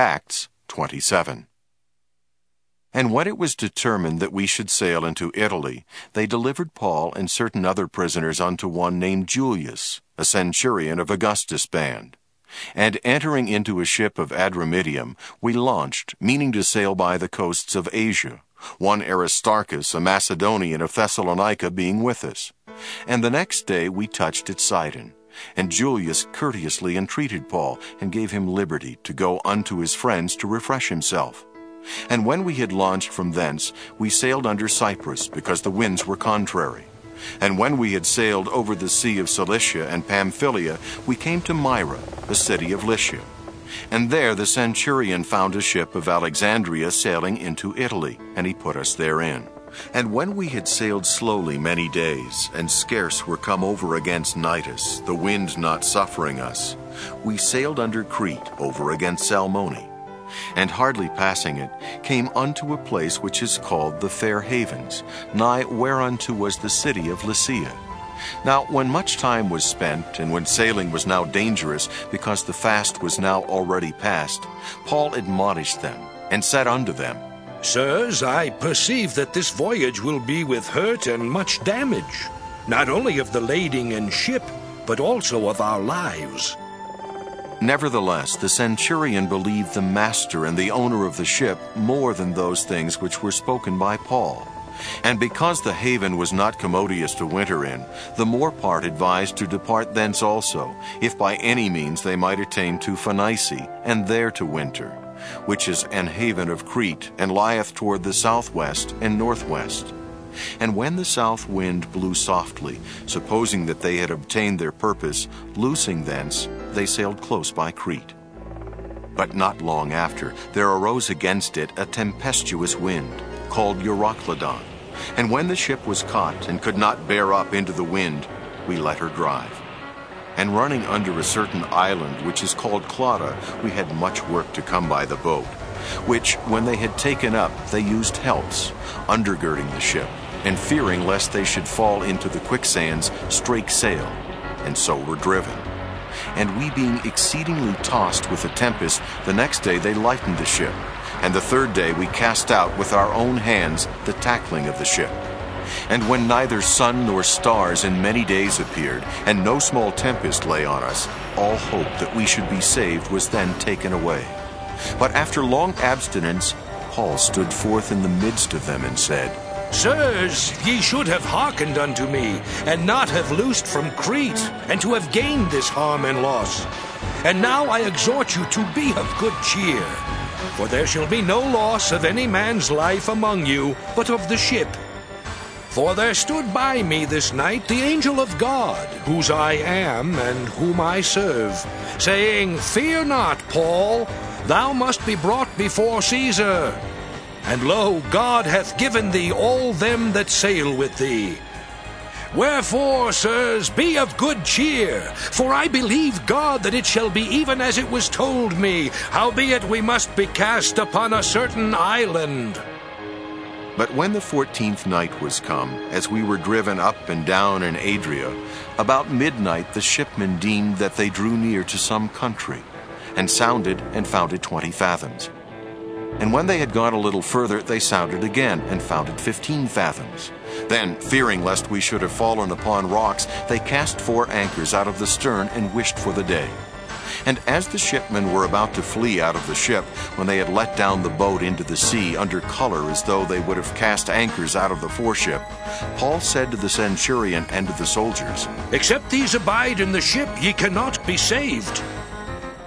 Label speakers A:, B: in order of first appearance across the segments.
A: Acts 27. And when it was determined that we should sail into Italy, they delivered Paul and certain other prisoners unto one named Julius, a centurion of Augustus' band. And entering into a ship of Adramyttium, we launched, meaning to sail by the coasts of Asia, one Aristarchus, a Macedonian of Thessalonica, being with us. And the next day we touched at Sidon. And Julius courteously entreated Paul, and gave him liberty to go unto his friends to refresh himself. And when we had launched from thence, we sailed under Cyprus, because the winds were contrary. And when we had sailed over the sea of Cilicia and Pamphylia, we came to Myra, the city of Lycia. And there the centurion found a ship of Alexandria sailing into Italy, and he put us therein. And when we had sailed slowly many days, and scarce were come over against Cnidus, the wind not suffering us, we sailed under Crete over against Salmone and hardly passing it, came unto a place which is called the Fair Havens, nigh whereunto was the city of Lasea. Now, when much time was spent, and when sailing was now dangerous, because the fast was now already past, Paul admonished them, and said unto them,
B: Sirs, I perceive that this voyage will be with hurt and much damage, not only of the lading and ship, but also of our lives.
A: Nevertheless, the centurion believed the master and the owner of the ship more than those things which were spoken by Paul. And because the haven was not commodious to winter in, the more part advised to depart thence also, if by any means they might attain to Phoenice, and there to winter, which is an haven of Crete, and lieth toward the southwest and northwest. And when the south wind blew softly, supposing that they had obtained their purpose, loosing thence, they sailed close by Crete. But not long after, there arose against it a tempestuous wind, called Euroclydon. And when the ship was caught and could not bear up into the wind, we let her drive. And running under a certain island which is called Clauda, we had much work to come by the boat, which, when they had taken up, they used helps, undergirding the ship, and fearing lest they should fall into the quicksands, strake sail, and so were driven. And we being exceedingly tossed with a tempest, the next day they lightened the ship. And the third day we cast out with our own hands the tackling of the ship. And when neither sun nor stars in many days appeared, and no small tempest lay on us, all hope that we should be saved was then taken away. But after long abstinence, Paul stood forth in the midst of them and said,
B: Sirs, ye should have hearkened unto me, and not have loosed from Crete, and to have gained this harm and loss. And now I exhort you to be of good cheer, for there shall be no loss of any man's life among you, but of the ship. For there stood by me this night the angel of God, whose I am and whom I serve, saying, Fear not, Paul, thou must be brought before Caesar. And lo, God hath given thee all them that sail with thee. Wherefore, sirs, be of good cheer, for I believe God that it shall be even as it was told me, howbeit we must be cast upon a certain island.
A: But when the fourteenth night was come, as we were driven up and down in Adria, about midnight the shipmen deemed that they drew near to some country, and sounded and found it twenty fathoms. And when they had gone a little further, they sounded again, and found it fifteen fathoms. Then, fearing lest we should have fallen upon rocks, they cast four anchors out of the stern and wished for the day. And as the shipmen were about to flee out of the ship, when they had let down the boat into the sea under color as though they would have cast anchors out of the foreship, Paul said to the centurion and to the soldiers,
B: Except these abide in the ship, ye cannot be saved.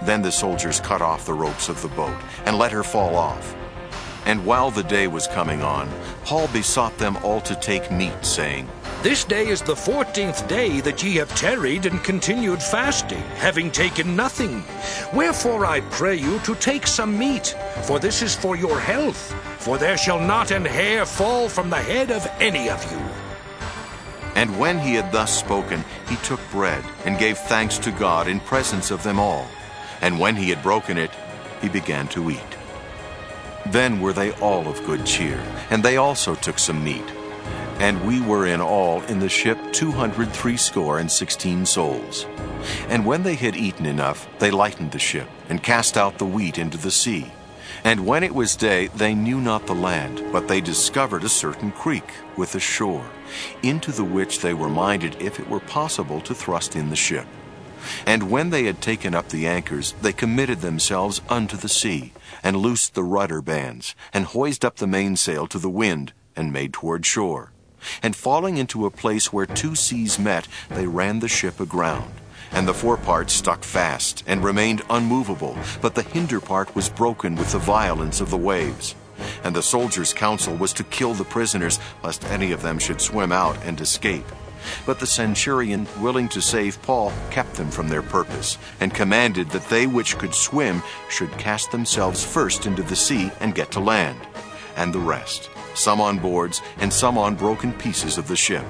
A: Then the soldiers cut off the ropes of the boat and let her fall off. And while the day was coming on, Paul besought them all to take meat, saying,
B: This day is the fourteenth day that ye have tarried and continued fasting, having taken nothing. Wherefore I pray you to take some meat, for this is for your health, for there shall not an hair fall from the head of any of you.
A: And when he had thus spoken, he took bread and gave thanks to God in presence of them all. And when he had broken it, he began to eat. Then were they all of good cheer, and they also took some meat. And we were in all in the ship two hundred threescore and sixteen souls. And when they had eaten enough, they lightened the ship, and cast out the wheat into the sea. And when it was day, they knew not the land, but they discovered a certain creek with a shore, into the which they were minded, if it were possible, to thrust in the ship. And when they had taken up the anchors, they committed themselves unto the sea, and loosed the rudder bands, and hoised up the mainsail to the wind, and made toward shore. And falling into a place where two seas met, they ran the ship aground. And the forepart stuck fast, and remained unmovable, but the hinder part was broken with the violence of the waves. And the soldiers' counsel was to kill the prisoners, lest any of them should swim out and escape. But the centurion, willing to save Paul, kept them from their purpose, and commanded that they which could swim should cast themselves first into the sea and get to land, and the rest, some on boards, and some on broken pieces of the ship.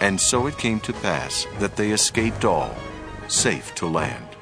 A: And so it came to pass that they escaped all, safe to land.